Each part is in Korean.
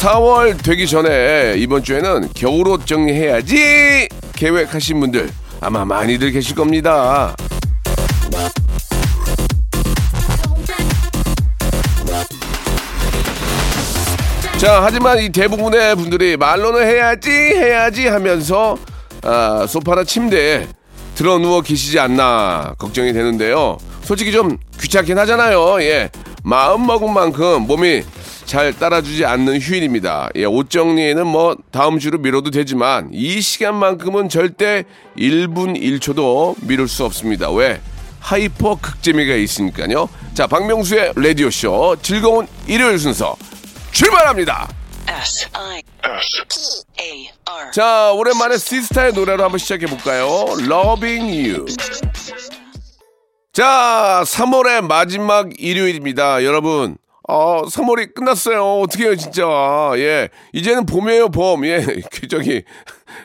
4월 되기 전에 이번 주에는 겨울옷 정리해야지 계획하신 분들 아마 많이들 계실 겁니다. 자, 하지만 이 대부분의 분들이 말로는 해야지, 해야지 하면서, 아, 소파나 침대에 들어 누워 계시지 않나 걱정이 되는데요. 솔직히 좀 귀찮긴 하잖아요. 예. 마음 먹은 만큼 몸이 잘 따라주지 않는 휴일입니다. 예, 옷 정리에는 뭐 다음 주로 미뤄도 되지만 이 시간만큼은 절대 1분 1초도 미룰 수 없습니다. 왜? hyper 극재미가 있으니까요. 자, 박명수의 라디오쇼 즐거운 일요일 순서 출발합니다. S I S T A R. 자, 오랜만에 시스타의 노래로 한번 시작해 볼까요? Loving You. 자, 3월의 마지막 일요일입니다. 여러분, 어, 3월이 끝났어요. 어떻게 해요, 진짜. 예. 이제는 봄이에요, 봄. 예. 그, 저기,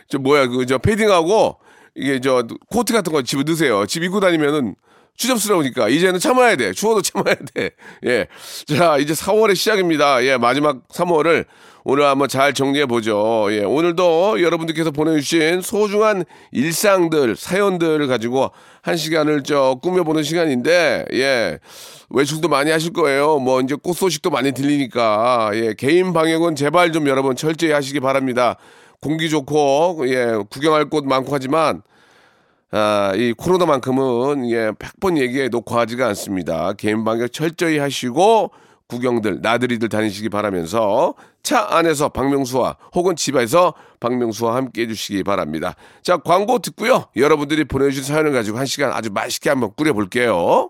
저 뭐야, 그, 저 패딩하고, 이게 저 코트 같은 거 집에 넣으세요. 집 입고 다니면은 추접스러우니까. 이제는 참아야 돼. 추워도 참아야 돼. 예. 자, 이제 4월의 시작입니다. 예. 마지막 3월을 오늘 한번 잘 정리해 보죠. 예. 오늘도 여러분들께서 보내주신 소중한 일상들, 사연들을 가지고 한 시간을 저 꾸며보는 시간인데, 예. 외출도 많이 하실 거예요. 뭐 이제 꽃 소식도 많이 들리니까 예, 개인 방역은 제발 좀 여러분 철저히 하시기 바랍니다. 공기 좋고 예, 구경할 곳 많고 하지만 아, 이 코로나만큼은 예, 100번 얘기해 놓고하지가 않습니다. 개인 방역 철저히 하시고 구경들 나들이들 다니시기 바라면서 차 안에서 박명수와 혹은 집에서 박명수와 함께 해주시기 바랍니다. 자 광고 듣고요. 여러분들이 보내주신 사연을 가지고 한 시간 아주 맛있게 한번 꾸려볼게요.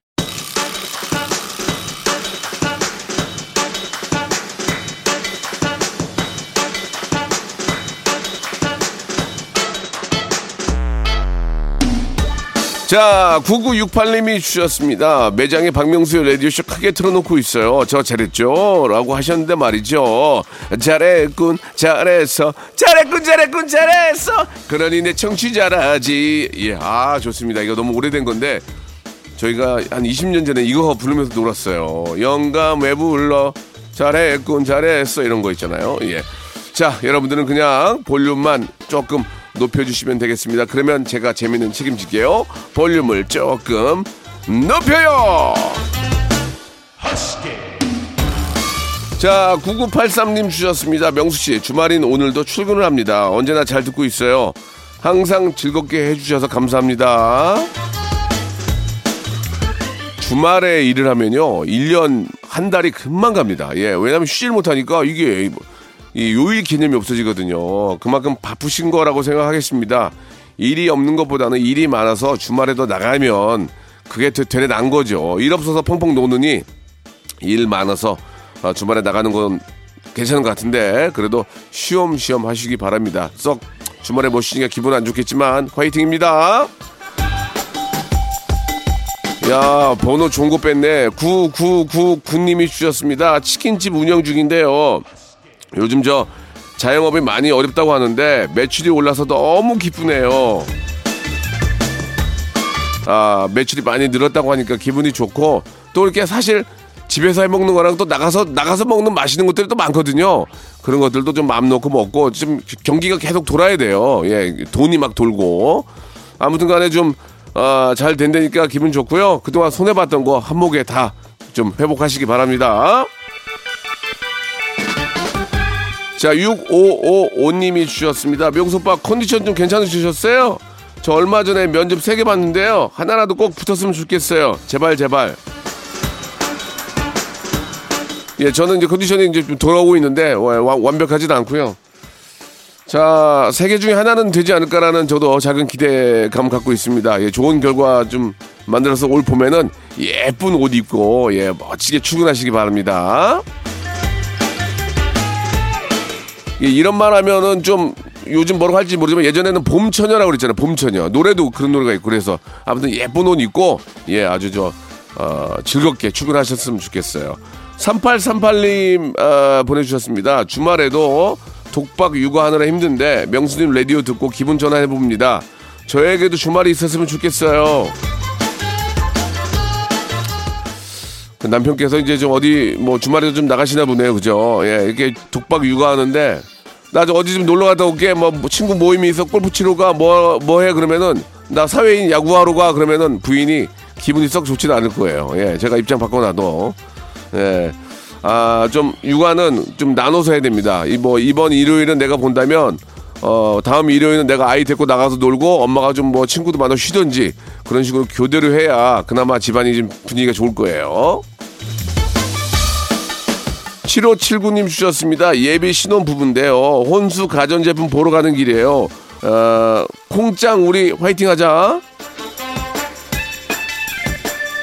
자, 9968님이 주셨습니다. 매장에 박명수의 라디오쇼 크게 틀어놓고 있어요. 저 잘했죠? 라고 하셨는데 말이죠. 잘했군, 잘했어. 잘했군, 잘했군, 잘했어. 그러니 내 청취 잘하지. 예, 아, 좋습니다. 이거 너무 오래된 건데. 저희가 한 20년 전에 이거 부르면서 놀았어요. 영감 왜 불러? 잘했군, 잘했어. 이런 거 있잖아요. 예. 자, 여러분들은 그냥 볼륨만 조금 높여주시면 되겠습니다. 그러면 제가 재미는 책임질게요. 볼륨을 조금 높여요! 자, 9983님 주셨습니다. 명수씨, 주말인 오늘도 출근을 합니다. 언제나 잘 듣고 있어요. 항상 즐겁게 해주셔서 감사합니다. 주말에 일을 하면요. 1년, 한 달이 금방 갑니다. 예, 왜냐면 쉬질 못하니까 이게 이 요일 개념이 없어지거든요. 그만큼 바쁘신 거라고 생각하겠습니다. 일이 없는 것보다는 일이 많아서 주말에도 나가면 그게 되- 되레 난 거죠. 일 없어서 펑펑 노느니 일 많아서 아, 주말에 나가는 건 괜찮은 것 같은데 그래도 쉬엄쉬엄 하시기 바랍니다. 썩 주말에 못 쉬니까 기분 안 좋겠지만 화이팅입니다. 야 번호 거 뺐네. 9999님이 주셨습니다. 치킨집 운영 중인데요. 요즘 저 자영업이 많이 어렵다고 하는데 매출이 올라서 너무 기쁘네요. 아, 매출이 많이 늘었다고 하니까 기분이 좋고 또 이렇게 사실 집에서 해 먹는 거랑 또 나가서 나가서 먹는 맛있는 것들이 또 많거든요. 그런 것들도 좀 마음 놓고 먹고 좀 경기가 계속 돌아야 돼요. 예, 돈이 막 돌고 아무튼 간에 좀 아, 잘 된다니까 기분 좋고요. 그동안 손해 봤던 거 한목에 다 좀 회복하시기 바랍니다. 자, 6555님이 주셨습니다. 명소빠 컨디션 좀 괜찮으셨어요? 저 얼마 전에 면접 3개 봤는데요. 하나라도 꼭 붙었으면 좋겠어요. 제발, 제발. 예, 저는 이제 컨디션이 이제 좀 돌아오고 있는데, 완벽하지는 않고요. 자, 세 개 중에 하나는 되지 않을까라는 저도 작은 기대감 갖고 있습니다. 예, 좋은 결과 좀 만들어서 올 봄에는 예쁜 옷 입고, 예, 멋지게 출근하시기 바랍니다. 예, 이런 말 하면은 좀 요즘 뭐라고 할지 모르지만 예전에는 봄처녀라고 그랬잖아요. 봄처녀. 노래도 그런 노래가 있고 그래서 아무튼 예쁜 옷 입고 예, 아주 저 어, 즐겁게 출근하셨으면 좋겠어요. 3838님 어, 보내주셨습니다. 주말에도 독박 육아하느라 힘든데 명수님 라디오 듣고 기분 전환해 봅니다. 저에게도 주말이 있었으면 좋겠어요. 남편께서 이제 좀 어디 뭐 주말에도 좀 나가시나 보네요, 그죠? 예, 이렇게 독박 육아하는데 나저 어디 좀 놀러 갔다 올게. 뭐 친구 모임이 있어 골프 치러 가. 뭐 뭐 해 그러면은 나 사회인 야구하러 가 그러면은 부인이 기분이 썩 좋지는 않을 거예요. 예, 제가 입장 바꿔놔도 예. 아, 좀 육아는 좀 나눠서 해야 됩니다. 이 뭐 이번 일요일은 내가 본다면 어, 다음 일요일은 내가 아이 데리고 나가서 놀고 엄마가 좀 뭐 친구도 만나 쉬든지 그런 식으로 교대로 해야 그나마 집안이 좀 분위기가 좋을 거예요. 7579님 주셨습니다. 예비 신혼 부부인데요. 혼수 가전제품 보러 가는 길이에요. 어, 콩짱 우리 화이팅 하자.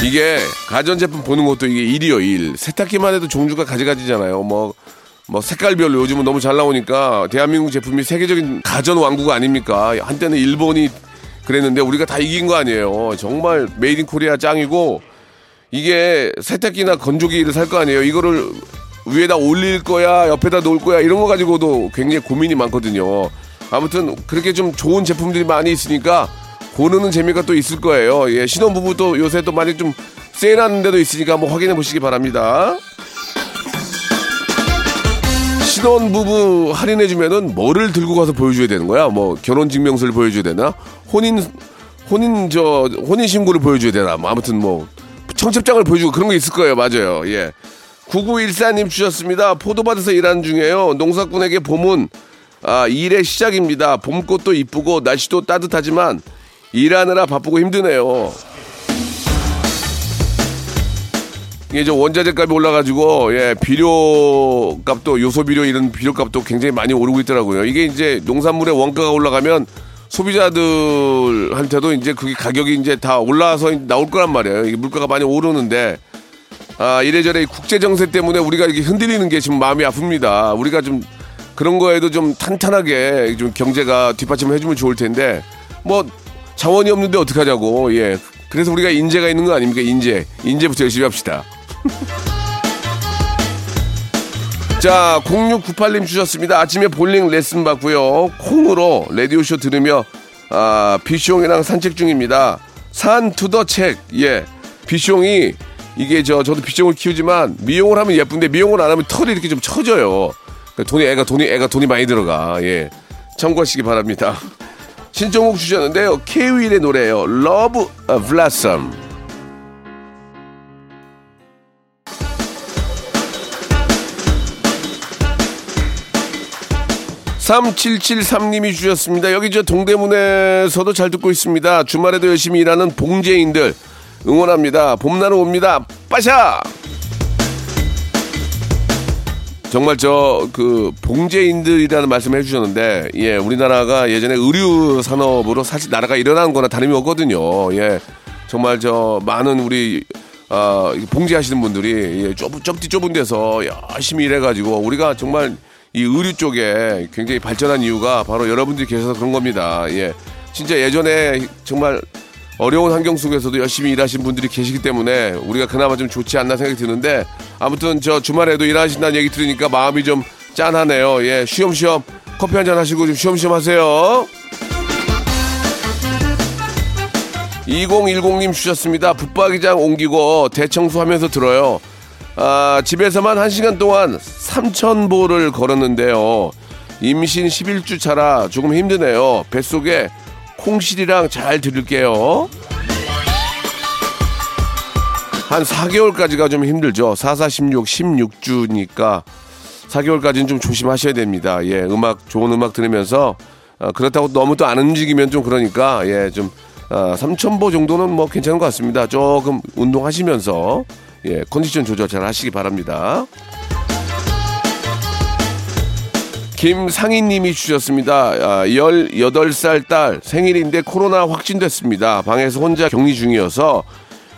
이게 가전제품 보는 것도 이게 일이요, 일. 세탁기만 해도 종류가 가지가지잖아요. 뭐, 뭐 색깔별로 요즘은 너무 잘 나오니까 대한민국 제품이 세계적인 가전 왕국 아닙니까? 한때는 일본이 그랬는데 우리가 다 이긴 거 아니에요. 정말 made in Korea 짱이고 이게 세탁기나 건조기를 살 거 아니에요. 이거를 위에다 올릴 거야, 옆에다 놓을 거야 이런 거 가지고도 굉장히 고민이 많거든요. 아무튼 그렇게 좀 좋은 제품들이 많이 있으니까 고르는 재미가 또 있을 거예요. 예, 신혼부부도 요새 또 많이 좀 세일하는 데도 있으니까 한번 확인해 보시기 바랍니다. 신혼부부 할인해주면은 뭐를 들고 가서 보여줘야 되는 거야? 뭐 결혼 증명서를 보여줘야 되나? 혼인, 혼인, 저, 혼인 신고를 보여줘야 되나? 뭐 아무튼 뭐 청첩장을 보여주고 그런 거 있을 거예요. 맞아요. 예. 9914님 주셨습니다. 포도밭에서 일하는 중이에요. 농사꾼에게 봄은 아, 일의 시작입니다. 봄꽃도 이쁘고 날씨도 따뜻하지만 일하느라 바쁘고 힘드네요. 이게 저 원자재 값이 올라가지고 예 비료 값도 요소 비료 이런 비료 값도 굉장히 많이 오르고 있더라고요. 이게 이제 농산물의 원가가 올라가면 소비자들한테도 이제 그게 가격이 이제 다 올라와서 나올 거란 말이에요. 이게 물가가 많이 오르는데 아 이래저래 국제 정세 때문에 우리가 이렇게 흔들리는 게 지금 마음이 아픕니다. 우리가 좀 그런 거에도 좀 탄탄하게 좀 경제가 뒷받침을 해주면 좋을 텐데 뭐 자원이 없는데 어떡하자고 예 그래서 우리가 인재가 있는 거 아닙니까 인재 인재부터 열심히 합시다. 자, 0698님 주셨습니다. 아침에 볼링 레슨 받고요. 콩으로 라디오쇼 들으며, 아, 비숑이랑 산책 중입니다. 산 to the 책. 예. 비숑이, 이게 저, 저도 비숑을 키우지만, 미용을 하면 예쁜데, 미용을 안 하면 털이 이렇게 좀 처져요. 그러니까 돈이, 애가 돈이, 애가 돈이 많이 들어가. 예. 참고하시기 바랍니다. 신청곡 주셨는데요. 케이윌의 노래예요. A Blossom. 3773님이 주셨습니다. 여기 저 동대문에서도 잘 듣고 있습니다. 주말에도 열심히 일하는 봉제인들 응원합니다. 봄날은 옵니다. 빠샤! 정말 저 그 봉제인들이라는 말씀을 해주셨는데 예 우리나라가 예전에 의류 산업으로 사실 나라가 일어난 거나 다름이 없거든요. 예 정말 저 많은 우리 아 봉제하시는 분들이 예, 좁, 좁디 좁은 데서 열심히 일해가지고 우리가 정말 이 의류 쪽에 굉장히 발전한 이유가 바로 여러분들이 계셔서 그런 겁니다. 예 진짜 예전에 정말 어려운 환경 속에서도 열심히 일하신 분들이 계시기 때문에 우리가 그나마 좀 좋지 않나 생각이 드는데 아무튼 저 주말에도 일하신다는 얘기 들으니까 마음이 좀 짠하네요. 예, 쉬엄쉬엄 커피 한 잔 하시고 좀 쉬엄쉬엄 하세요. 2010님 주셨습니다. 붙박이장 옮기고 대청소하면서 들어요. 아, 집에서만 1시간 동안 3,000보를 걸었는데요. 임신 11주 차라 조금 힘드네요. 뱃속에 콩실이랑 잘 들을게요. 한 4개월까지가 좀 힘들죠. 4, 4, 16, 16주니까 4개월까지는 좀 조심하셔야 됩니다. 예, 음악 좋은 음악 들으면서 어, 그렇다고 너무 또 안 움직이면 좀 그러니까 예, 좀 어, 3,000보 정도는 뭐 괜찮은 것 같습니다. 조금 운동하시면서 예, 컨디션 조절 잘 하시기 바랍니다. 김상희님이 주셨습니다. 아, 18살 딸 생일인데 코로나 확진됐습니다. 방에서 혼자 격리 중이어서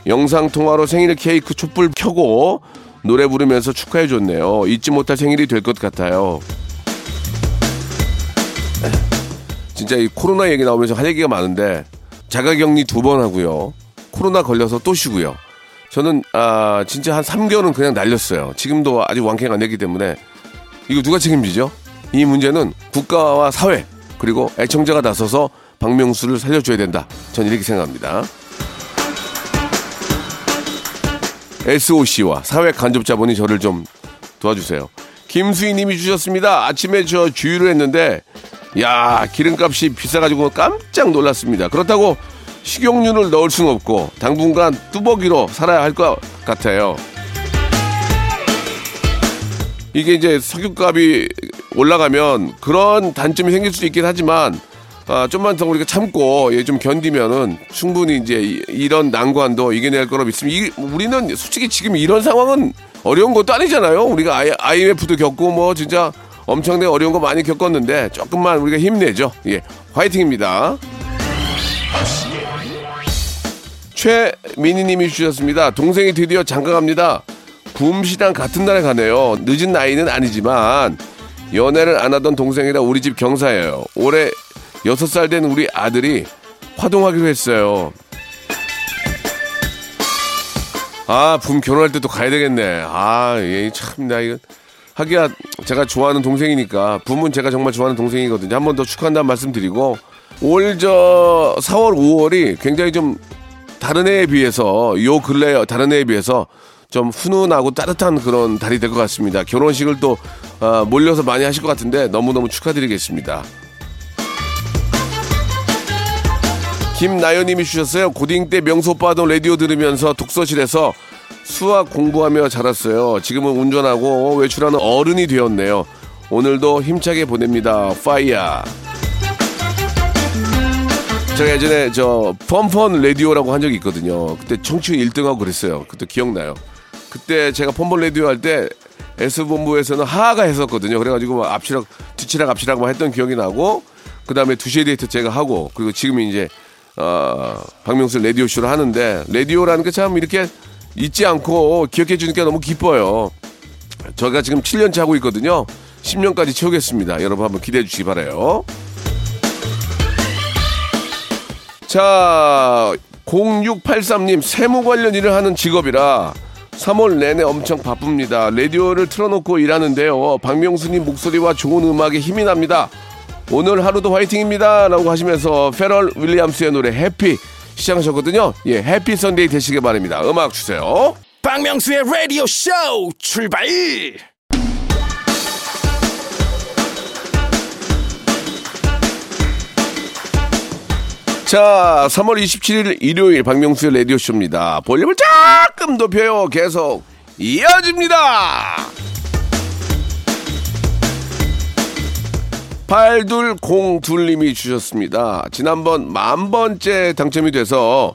영상통화로 생일 케이크 촛불 켜고 노래 부르면서 축하해줬네요. 잊지 못할 생일이 될 것 같아요. 진짜 이 코로나 얘기 나오면서 할 얘기가 많은데 자가격리 두 번 하고요. 코로나 걸려서 또 쉬고요. 저는 아 진짜 한 3개월은 그냥 날렸어요. 지금도 아직 완쾌가 안 됐기 때문에 이거 누가 책임지죠? 이 문제는 국가와 사회 그리고 애청자가 나서서 박명수를 살려줘야 된다. 저는 이렇게 생각합니다. SOC와 사회 간접자본이 저를 좀 도와주세요. 김수희님이 주셨습니다. 아침에 저 주유를 했는데 야 기름값이 비싸가지고 깜짝 놀랐습니다. 그렇다고 식용유를 넣을 수는 없고 당분간 뚜벅이로 살아야 할 것 같아요. 이게 이제 석유값이 올라가면 그런 단점이 생길 수 있긴 하지만 아, 좀만 더 우리가 참고 예, 좀 견디면은 충분히 이제 이- 이런 난관도 이겨낼 거라 믿습니다. 이, 우리는 솔직히 지금 이런 상황은 어려운 것도 아니잖아요. 우리가 IMF도 겪고 뭐 진짜 엄청나게 어려운 거 많이 겪었는데 조금만 우리가 힘내죠. 예, 화이팅입니다. 최민희님이 주셨습니다. 동생이 드디어 장가 갑니다. 붐시랑 같은 날에 가네요. 늦은 나이는 아니지만 연애를 안 하던 동생이라 우리 집 경사예요. 올해 여섯 살된 우리 아들이 화동하기로 했어요. 아, 붐 결혼할 때도 가야 되겠네. 아, 예, 참, 나 이거. 하기야, 제가 좋아하는 동생이니까, 붐은 제가 정말 좋아하는 동생이거든요. 한 번 더 축하한다는 말씀 드리고, 올 저 4월, 5월이 굉장히 좀 다른 해에 비해서, 요 근래 다른 해에 비해서 좀 훈훈하고 따뜻한 그런 달이 될 것 같습니다. 결혼식을 또, 아, 몰려서 많이 하실 것 같은데, 너무너무 축하드리겠습니다. 김나연님이 주셨어요. 고딩 때 명소 빠던 라디오 들으면서 독서실에서 수학 공부하며 자랐어요. 지금은 운전하고 외출하는 어른이 되었네요. 오늘도 힘차게 보냅니다. 파이야. 제가 예전에 저 펀펀 라디오라고 한 적이 있거든요. 그때 청취율 1등하고 그랬어요. 그때 기억나요. 그때 제가 펀펀 라디오 할 때 S본부에서는 하하가 했었거든요. 그래가지고 막 앞치락, 뒤치락, 앞치락 막 했던 기억이 나고, 그 다음에 두시에 데이트 제가 하고, 그리고 지금 이제, 어, 박명수 라디오 쇼를 하는데, 라디오라는 게 참 이렇게 잊지 않고 기억해 주니까 너무 기뻐요. 저희가 지금 7년째 하고 있거든요. 10년까지 채우겠습니다. 여러분 한번 기대해 주시기 바라요. 자, 0683님, 세무 관련 일을 하는 직업이라 3월 내내 엄청 바쁩니다. 라디오를 틀어놓고 일하는데요. 박명수님 목소리와 좋은 음악에 힘이 납니다. 오늘 하루도 화이팅입니다. 라고 하시면서 페럴 윌리엄스의 노래 Happy 시작하셨거든요. 예, happy Sunday 되시길 바랍니다. 음악 주세요. 박명수의 라디오 쇼 출발 자, 3월 27일 일요일 박명수의 라디오쇼입니다. 볼륨을 조금 높여요. 계속 이어집니다. 8202님이 주셨습니다. 지난번 만 번째 당첨이 돼서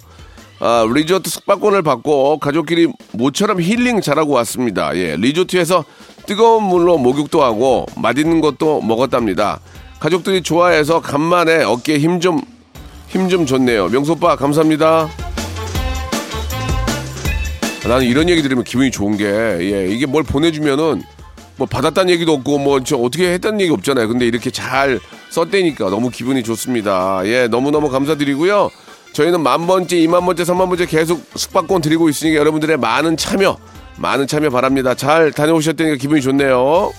아, 리조트 숙박권을 받고 가족끼리 모처럼 힐링 잘하고 왔습니다. 예, 리조트에서 뜨거운 물로 목욕도 하고 맛있는 것도 먹었답니다. 가족들이 좋아해서 간만에 어깨에 힘 좀 힘 좀 줬네요. 명수 오빠 감사합니다. 나는 이런 얘기 들으면 기분이 좋은 게 예, 이게 뭘 보내주면은 뭐 받았다는 얘기도 없고 뭐 저 어떻게 했다는 얘기 없잖아요. 근데 이렇게 잘 썼대니까 너무 기분이 좋습니다. 예, 너무너무 감사드리고요. 저희는 만 번째, 이만 번째, 삼만 번째 계속 숙박권 드리고 있으니까 여러분들의 많은 참여, 많은 참여 바랍니다. 잘 다녀오셨다니까 기분이 좋네요.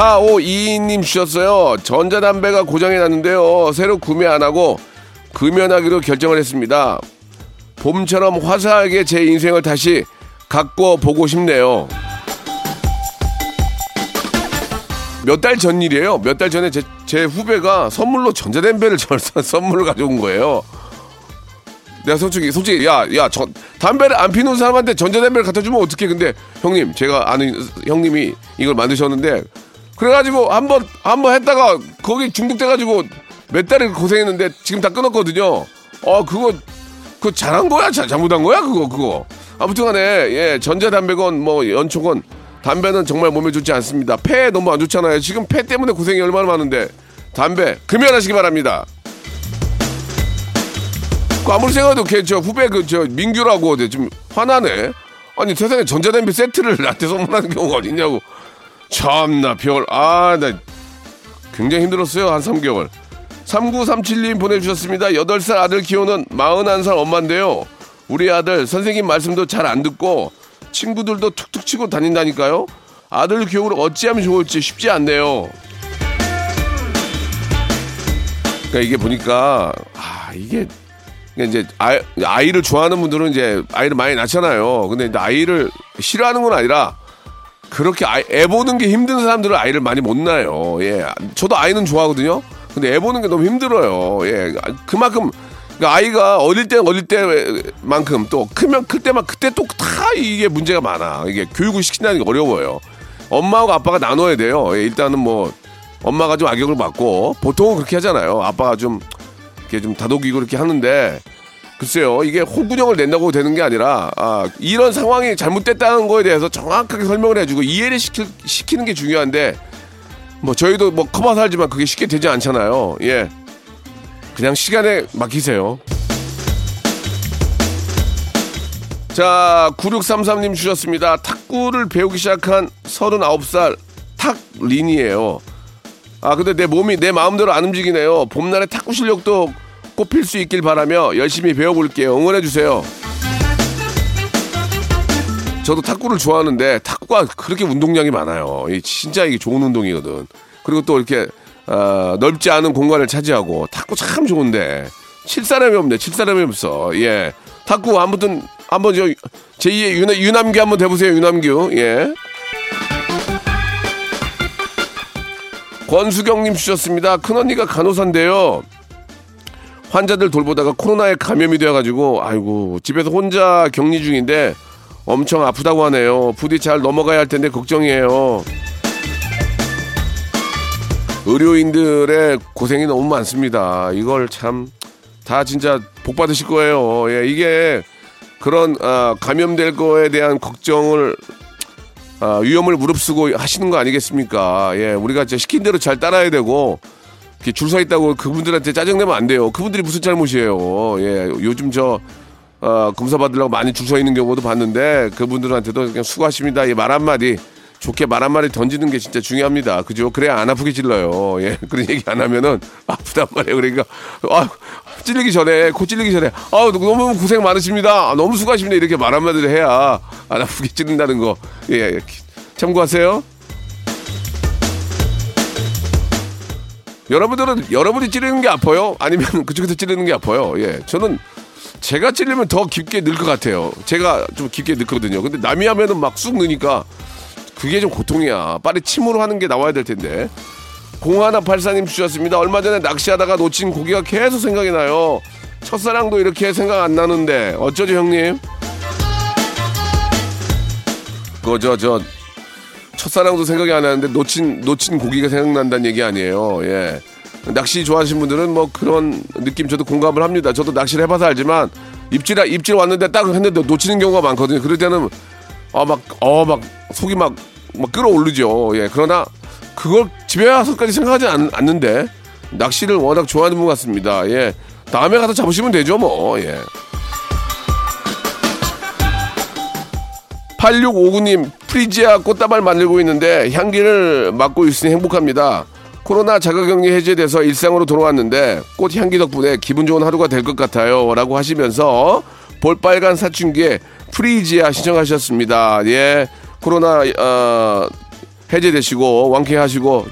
4522님 주셨어요. 전자담배가 고장이 났는데요. 새로 구매 안 하고 금연하기로 결정을 했습니다. 봄처럼 화사하게 제 인생을 다시 갖고 보고 싶네요. 몇 달 전 일이에요. 몇 달 전에 제, 제 후배가 선물로 전자담배를 절 선물을 가져온 거예요. 내가 솔직히 솔직히 야야 저 담배를 안 피는 사람한테 전자담배를 갖다 주면 어떻게 근데 형님 제가 아는 형님이 이걸 만드셨는데 그래가지고 한번 한번 했다가 거기 중독돼가지고 몇 달을 고생했는데 지금 다 끊었거든요. 어 그거 그거 잘한 거야 잘 잘못한 거야 그거 그거 아무튼간에 예 전자담배건 뭐 연초건 담배는 정말 몸에 좋지 않습니다. 폐 너무 안 좋잖아요. 지금 폐 때문에 고생이 얼마나 많은데 담배 금연하시기 바랍니다. 그 아무리 생각해도 걔저 후배 그 저 민규라고 좀 화나네. 아니 세상에 전자담배 세트를 나한테 선물하는 경우가 어딨냐고. 참나 별. 아 나 굉장히 힘들었어요 한 3개월. 3937님 보내주셨습니다. 8살 아들 키우는 41살 엄마인데요. 우리 아들 선생님 말씀도 잘 안 듣고 친구들도 툭툭 치고 다닌다니까요. 아들 교육을 어찌하면 좋을지 쉽지 않네요. 그러니까 이게 보니까 아 이게 그러니까 이제 아이, 아이를 좋아하는 분들은 이제 아이를 많이 낳잖아요. 근데 이제 아이를 싫어하는 건 아니라 그렇게 아이, 애 보는 게 힘든 사람들은 아이를 많이 못 낳아요. 예. 저도 아이는 좋아하거든요. 근데 애 보는 게 너무 힘들어요. 예. 그만큼 그러니까 아이가 어릴 때 어릴 때만큼 또 크면 클 때만 그때 또 다 이게 문제가 많아. 이게 교육을 시킨다는 게 어려워요. 엄마하고 아빠가 나눠야 돼요. 예, 일단은 뭐 엄마가 좀 악역을 맡고 보통은 그렇게 하잖아요. 아빠가 좀 이렇게 좀 다독이고 그렇게 하는데 글쎄요 이게 홍군형을 낸다고 되는 게 아니라 아, 이런 상황이 잘못됐다는 거에 대해서 정확하게 설명을 해주고 이해를 시키, 시키는 게 중요한데 뭐 저희도 뭐 커버 살지만 그게 쉽게 되지 않잖아요. 예. 그냥 시간에 맡기세요. 자, 9633님 주셨습니다. 탁구를 배우기 시작한 39살 탁린이에요. 아, 근데 내 몸이 내 마음대로 안 움직이네요. 봄날에 탁구 실력도 꼽힐 수 있길 바라며 열심히 배워볼게요. 응원해주세요. 저도 탁구를 좋아하는데 탁구가 그렇게 운동량이 많아요. 이 진짜 이게 좋은 운동이거든. 그리고 또 이렇게 어, 넓지 않은 공간을 차지하고 탁구 참 좋은데 칠 사람이 없네. 칠 사람이 없어. 예. 탁구 아무튼 한번 저 제2의 유남, 유남규 한번 대보세요. 유남규. 예. 권수경님 주셨습니다. 큰언니가 간호사인데요. 환자들 돌보다가 코로나에 감염이 되어가지고 아이고 집에서 혼자 격리 중인데 엄청 아프다고 하네요. 부디 잘 넘어가야 할 텐데 걱정이에요. 의료인들의 고생이 너무 많습니다. 이걸 참 다 진짜 복 받으실 거예요. 예, 이게 그런 아, 감염될 거에 대한 걱정을 아, 위험을 무릅쓰고 하시는 거 아니겠습니까? 예, 우리가 진짜 시킨 대로 잘 따라야 되고 줄 서 있다고 그분들한테 짜증내면 안 돼요. 그분들이 무슨 잘못이에요. 예, 요즘 저 어, 검사 받으려고 많이 줄 서 있는 경우도 봤는데 그분들한테도 그냥 수고하십니다. 예, 말 한마디 좋게 말 한마디 던지는 게 진짜 중요합니다. 그죠? 그래야 안 아프게 찔러요. 예, 그런 얘기 안 하면은 아프단 말이에요. 그러니까 아, 찔리기 전에 코 찔리기 전에 아 너무 고생 많으십니다. 아, 너무 수고하십니다. 이렇게 말 한마디를 해야 안 아프게 찔린다는 거 예, 참고하세요. 여러분들은 여러분이 찌르는 게 아파요? 아니면 그쪽에서 찌르는 게 아파요? 예, 저는 제가 찌르면 더 깊게 늘 것 같아요. 제가 좀 깊게 넣거든요. 근데 남이 하면은 막 쑥 넣으니까 그게 좀 고통이야. 빨리 침으로 하는 게 나와야 될 텐데. 공하나 팔사님 주셨습니다. 얼마 전에 낚시하다가 놓친 고기가 계속 생각이 나요. 첫사랑도 이렇게 생각 안 나는데 어쩌죠 형님? 그저 저 첫사랑도 생각이 안 나는데 놓친 놓친 고기가 생각난다는 얘기 아니에요. 예. 낚시 좋아하시는 분들은 뭐 그런 느낌 저도 공감을 합니다. 저도 낚시를 해봐서 알지만 입질 입질 왔는데 딱 했는데 놓치는 경우가 많거든요. 그럴 때는 아막어막 속이 막 막 끌어오르죠. 예. 그러나 그걸 집에 와서까지 생각하지 않, 않는데 낚시를 워낙 좋아하는 분 같습니다. 예. 다음에 가서 잡으시면 되죠, 뭐. 예. 8659님, 프리지아 꽃다발 만들고 있는데 향기를 맡고 있으니 행복합니다. 코로나 자가격리 해제돼서 일상으로 돌아왔는데 꽃 향기 덕분에 기분 좋은 하루가 될 것 같아요. 라고 하시면서 볼빨간 사춘기에 프리지아 신청하셨습니다. 예. 코로나, 어, 해제되시고, 완쾌하시고,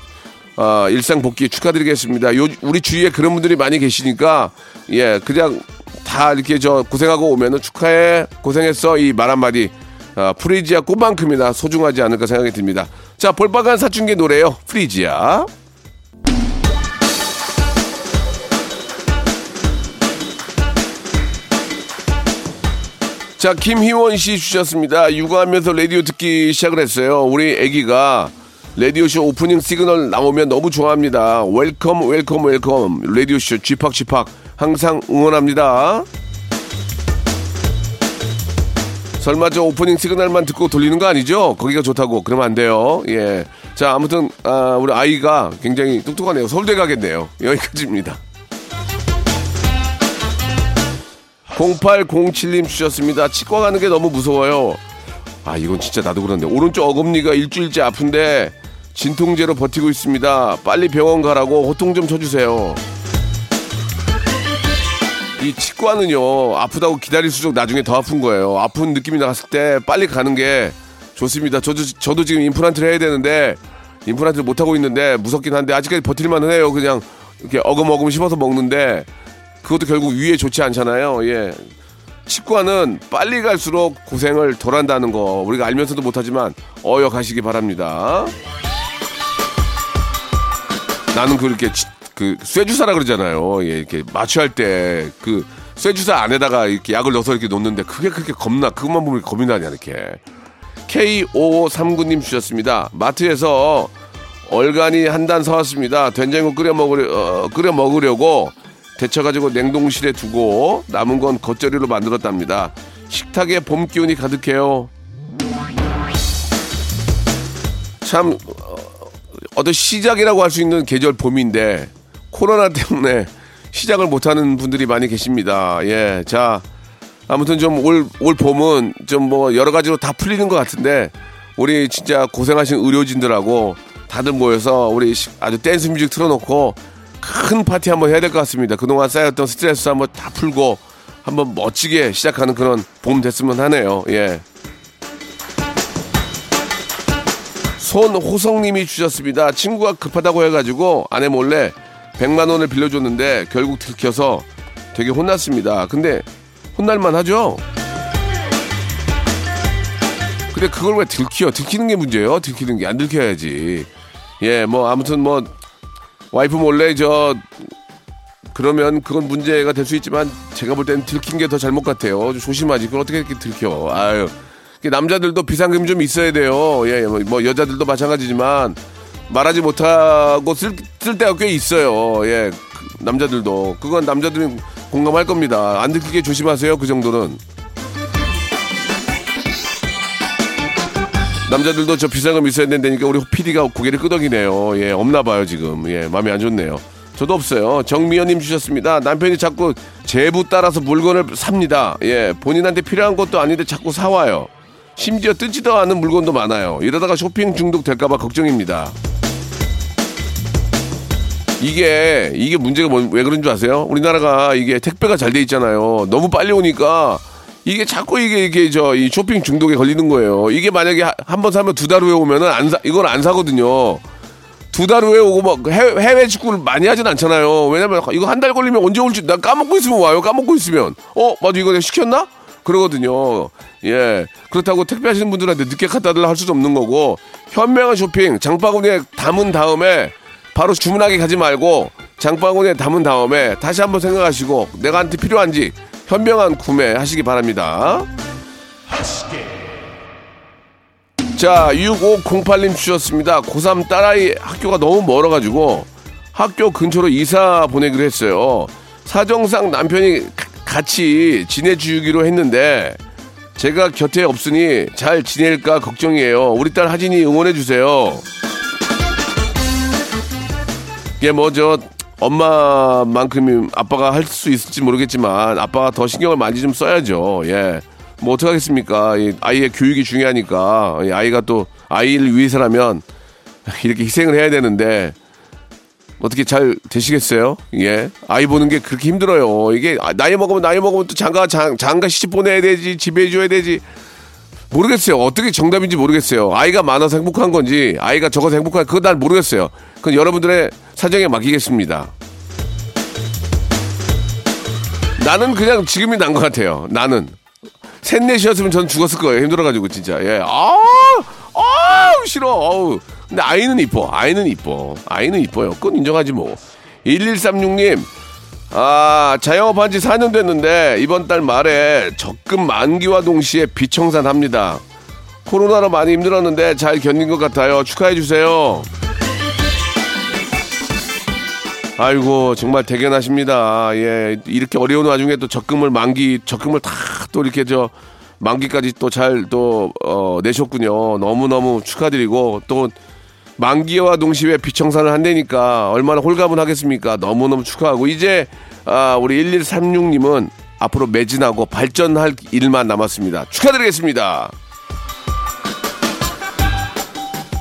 어, 일상 복귀 축하드리겠습니다. 요, 우리 주위에 그런 분들이 많이 계시니까, 예, 그냥 다 이렇게 저 고생하고 오면은 축하해, 고생했어. 이 말 한마디. 아, 프리지아 꽃만큼이나 소중하지 않을까 생각이 듭니다. 자, 볼빨간 사춘기 노래요. 프리지아. 자, 김희원 씨 주셨습니다. 육아하면서 라디오 듣기 시작을 했어요. 우리 아기가 라디오쇼 오프닝 시그널 나오면 너무 좋아합니다. Welcome, welcome, welcome. 라디오쇼 G-Park, G-Park. 항상 응원합니다. 설마 저 오프닝 시그널만 듣고 돌리는 거 아니죠? 거기가 좋다고. 그러면 안 돼요. 예. 자, 아무튼, 아, 우리 아이가 굉장히 똑똑하네요. 서울대 가겠네요. 여기까지입니다. 0807님 주셨습니다. 치과 가는 게 너무 무서워요. 아, 이건 진짜 나도 그런데. 오른쪽 어금니가 일주일째 아픈데 진통제로 버티고 있습니다. 빨리 병원 가라고 호통 좀 쳐주세요. 이 치과는요, 아프다고 기다릴 수록 나중에 더 아픈 거예요. 아픈 느낌이 나갔을 때 빨리 가는 게 좋습니다. 저도, 저도 지금 임플란트를 해야 되는데, 임플란트를 못 하고 있는데, 무섭긴 한데, 아직까지 버틸만은 해요. 그냥, 이렇게 어금어금 씹어서 먹는데, 그것도 결국 위에 좋지 않잖아요. 예. 치과는 빨리 갈수록 고생을 덜 한다는 거, 우리가 알면서도 못하지만, 어여 가시기 바랍니다. 나는 그렇게 치- 그 쇠주사라 그러잖아요. 예, 이렇게 마취할 때 그 쇠주사 안에다가 이렇게 약을 넣어서 이렇게 놓는데 그게 그렇게 겁나 그것만 보면 겁이 나냐 이렇게. K5539님 주셨습니다. 마트에서 얼간이 한 단 사왔습니다. 된장국 끓여 먹으려 어, 끓여 먹으려고 데쳐가지고 냉동실에 두고 남은 건 겉절이로 만들었답니다. 식탁에 봄 기운이 가득해요. 참 어떤 시작이라고 할 수 있는 계절 봄인데 코로나 때문에 시작을 못하는 분들이 많이 계십니다. 예, 자 아무튼 좀 올 올 봄은 좀 뭐 여러 가지로 다 풀리는 것 같은데 우리 진짜 고생하신 의료진들하고 다들 모여서 우리 시- 아주 댄스 뮤직 틀어놓고 큰 파티 한번 해야 될 것 같습니다. 그동안 쌓였던 스트레스 한번 다 풀고 한번 멋지게 시작하는 그런 봄 됐으면 하네요. 예. 손호성님이 주셨습니다. 친구가 급하다고 해가지고 아내 몰래 100만 원을 빌려줬는데 결국 들켜서 되게 혼났습니다. 근데 혼날만 하죠? 근데 그걸 왜 들키요? 들키는 게 문제예요. 들키는 게 안 들켜야지. 예, 뭐 아무튼 뭐 와이프 몰래 저 그러면 그건 문제가 될 수 있지만 제가 볼 때는 들킨 게 더 잘못 같아요. 좀 조심하지. 그걸 어떻게 이렇게 들켜? 아유. 남자들도 비상금 좀 있어야 돼요. 예, 뭐, 뭐 여자들도 마찬가지지만 말하지 못하고 쓸, 쓸 때가 꽤 있어요. 예, 그 남자들도 그건 남자들이 공감할 겁니다. 안 들키게 조심하세요. 그 정도는. 남자들도 저 비상금 있어야 된다니까 우리 PD가 고개를 끄덕이네요. 예, 없나 봐요, 지금. 예, 마음에 안 좋네요. 저도 없어요. 정미연님 주셨습니다. 남편이 자꾸 제부 따라서 물건을 삽니다. 예, 본인한테 필요한 것도 아닌데 자꾸 사와요. 심지어 뜯지도 않은 물건도 많아요. 이러다가 쇼핑 중독 될까봐 걱정입니다. 이게 이게 문제가 뭔- 왜 그런 줄 아세요? 우리나라가 이게 택배가 잘 돼 있잖아요. 너무 빨리 오니까 이게 자꾸 이게 이게 저 이 쇼핑 중독에 걸리는 거예요. 이게 만약에 한 번 사면 두 달 후에 오면은 안 사, 이걸 안 사거든요. 두 달 후에 오고 막 해외, 해외 직구를 많이 하진 않잖아요. 왜냐면 이거 한 달 걸리면 언제 올지 나 까먹고 있으면 와요. 까먹고 있으면 어 맞아 이거 내가 시켰나? 그러거든요. 예 그렇다고 택배 하시는 분들한테 늦게 갖다 달라 할 수도 없는 거고 현명한 쇼핑 장바구니에 담은 다음에 바로 주문하게 가지 말고 장바구니에 담은 다음에 다시 한번 생각하시고 내가 한테 필요한지 현명한 구매 하시기 바랍니다. 자, 6508님 주셨습니다. 고3 딸아이 학교가 너무 멀어가지고 학교 근처로 이사 보내기로 했어요. 사정상 남편이 가- 같이 지내주기로 했는데 제가 곁에 없으니 잘 지낼까 걱정이에요. 우리 딸 하진이 응원해주세요. 이게 뭐 저 엄마만큼이 아빠가 할 수 있을지 모르겠지만 아빠가 더 신경을 많이 좀 써야죠. 예. 뭐 어떡하겠습니까? 이 아이의 교육이 중요하니까 이 아이가 또 아이를 위해서라면 이렇게 희생을 해야 되는데 어떻게 잘 되시겠어요? 예. 아이 보는 게 그렇게 힘들어요. 이게 아, 나이 먹으면 나이 먹으면 또 장가 장, 장가 시집 보내야 되지 지배해 줘야 되지 모르겠어요. 어떻게 정답인지 모르겠어요. 아이가 많아서 행복한 건지, 아이가 적어서 행복한, 그건 난 모르겠어요. 그건 여러분들의 사정에 맡기겠습니다. 나는 그냥 지금이 난 것 같아요. 나는. 셋넷이었으면 전 죽었을 거예요. 힘들어가지고, 진짜. 예. 아, 아, 싫어. 어우. 근데 아이는 이뻐. 아이는 이뻐. 아이는 이뻐요. 그건 인정하지 뭐. 1136님, 아, 자영업한 지 4년 됐는데 이번 달 말에 적금 만기와 동시에 비청산 합니다. 코로나로 많이 힘들었는데 잘 견딘 것 같아요. 축하해 주세요. 아이고 정말 대견하십니다. 예, 이렇게 어려운 와중에 또 적금을 만기 적금을 다 또 이렇게 저 만기까지 또 잘또 어, 내셨군요. 너무 너무 축하드리고 또 만기와 동시에 비청산을 한다니까 얼마나 홀가분하겠습니까? 너무너무 축하하고 이제 아, 우리 1136님은 앞으로 매진하고 발전할 일만 남았습니다. 축하드리겠습니다.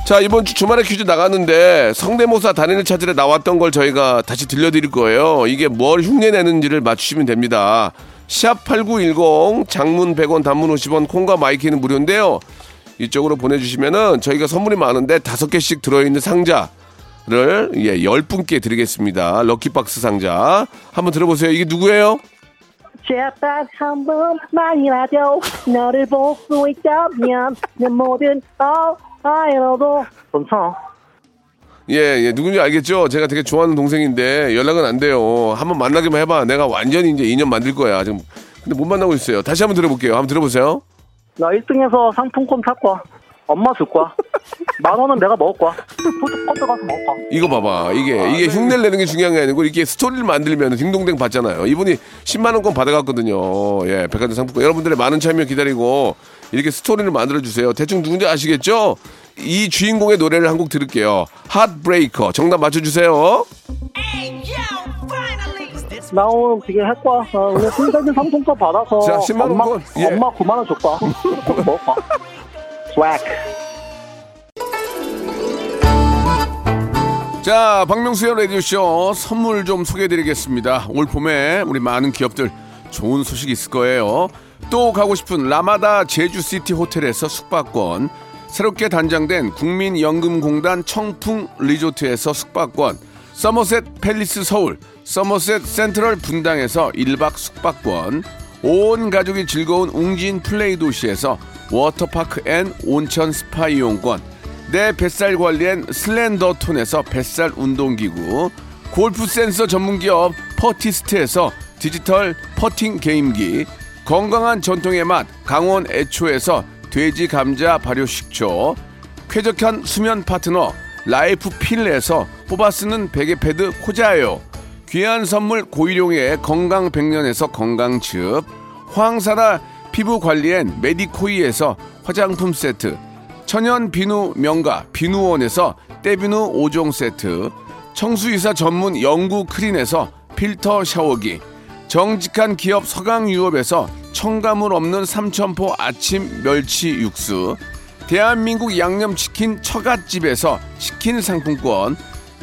자 이번 주 주말에 퀴즈 나갔는데 성대모사 달인을 찾으러 나왔던 걸 저희가 다시 들려드릴 거예요. 이게 뭘 흉내내는지를 맞추시면 됩니다. 샵8910 장문 100원 단문 50원 콩과 마이케이는 무료인데요. 이쪽으로 보내주시면은 저희가 선물이 많은데 다섯 개씩 들어있는 상자를 예, 열 분께 드리겠습니다. lucky box 상자. 한번 들어보세요. 이게 누구예요? 제발 한 번만이라도 너를 볼 수 있다면 내 모든 어 아이로도 괜찮아 예, 예, 누군지 알겠죠? 제가 되게 좋아하는 동생인데 연락은 안 돼요. 한번 만나기만 해봐. 내가 완전히 이제 인연 만들 거야. 지금 근데 못 만나고 있어요. 다시 한번 들어볼게요. 한번 들어보세요. 나 1등에서 상품권 살 거야 엄마 줄 거야 만 원은 내가 먹을 거야 푸드코트 가서 먹을 거야 이거 봐봐. 이게 이게 흉내를 내는 게 중요한 게 아니고 이렇게 스토리를 만들면 딩동댕 받잖아요. 이분이 10만 원권 받아갔거든요. 예, 백화점 상품권. 여러분들의 많은 참여 기다리고 이렇게 스토리를 만들어 주세요. 대충 누군지 아시겠죠? 이 주인공의 노래를 한 곡 들을게요. Heartbreaker. 정답 맞춰 주세요. 나 오늘 되게 할 거야 나 오늘 신세진 상품권 받아서 자, 10만 엄마, 원권. 예. 엄마 9만 원줄 거야 푸드코트 먹을 거야 swag 자, 박명수의 라디오쇼 선물 좀 소개해드리겠습니다. 올 봄에 우리 많은 기업들 좋은 소식 있을 거예요. 또 가고 싶은 라마다 제주시티 호텔에서 숙박권, 새롭게 단장된 국민연금공단 청풍 리조트에서 숙박권, 서머셋 팰리스 서울, 서머셋 센트럴 분당에서 1박 숙박권, 온 가족이 즐거운 웅진 플레이 도시에서 워터파크 and 온천 스파 이용권, 내 뱃살 관리엔 슬렌더 톤에서 뱃살 운동기구, 골프 센서 전문기업 퍼티스트에서 디지털 퍼팅 게임기, 건강한 전통의 맛 강원 애초에서 돼지 감자 발효 식초, 쾌적한 수면 파트너 라이프 필에서 뽑아 쓰는 베개 패드 코자요, 귀한 선물 고일용의 건강 백년에서 건강즙, 황사라 피부 관리엔 메디코이에서 화장품 세트, 천연 비누 명가 비누원에서 때비누 5종 세트 청수이사 전문 영구 크린에서 필터 샤워기 정직한 기업 서강유업에서 첨가물 없는 삼천포 아침 멸치 육수 대한민국 양념치킨 처갓집에서 치킨 상품권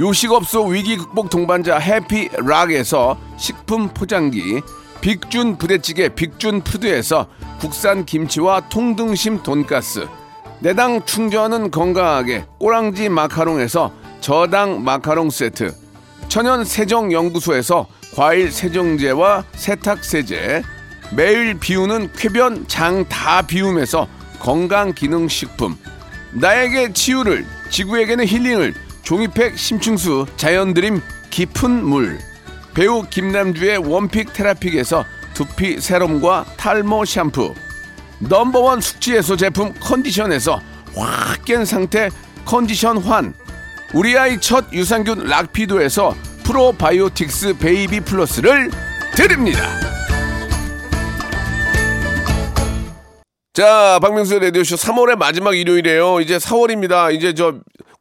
요식업소 위기 극복 동반자 해피락에서 식품 포장기 빅준 부대찌개 빅준 푸드에서 국산 김치와 통등심 돈가스 내당 충전은 건강하게 꼬랑지 마카롱에서 저당 마카롱 세트 천연 세정 연구소에서 과일 세정제와 세탁 세제 매일 비우는 쾌변 장 다 비움에서 건강 기능 식품 나에게 치유를 지구에게는 힐링을 종이팩 심층수 자연드림 깊은 물. 배우 김남주의 one pick 테라픽에서 두피 세럼과 탈모 샴푸. Number one 숙취 해소 제품 컨디션에서 확 깬 상태 컨디션 환. 우리 아이 첫 유산균 락피도에서 프로바이오틱스 베이비 플러스를 드립니다. 자 박명수의 라디오쇼 3월의 마지막 일요일이에요. 이제 4월입니다. 이제 저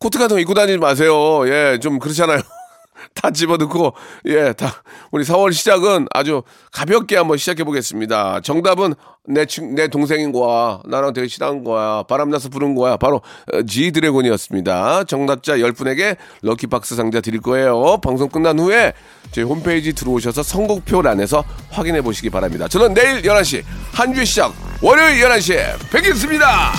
코트 같은 거 입고 다니지 마세요 예 좀 그렇잖아요 다 집어넣고 예, 다 우리 4월 시작은 아주 가볍게 한번 시작해 보겠습니다. 정답은 내, 친, 내 동생인 거야. 나랑 되게 친한 거야. 바람나서 부른 거야. 바로 어, G 드래곤이었습니다. 정답자 10분에게 럭키박스 상자 드릴 거예요. 방송 끝난 후에 저희 홈페이지 들어오셔서 선곡표란에서 확인해 보시기 바랍니다. 저는 내일 11시 한 주의 시작 월요일 11시에 뵙겠습니다.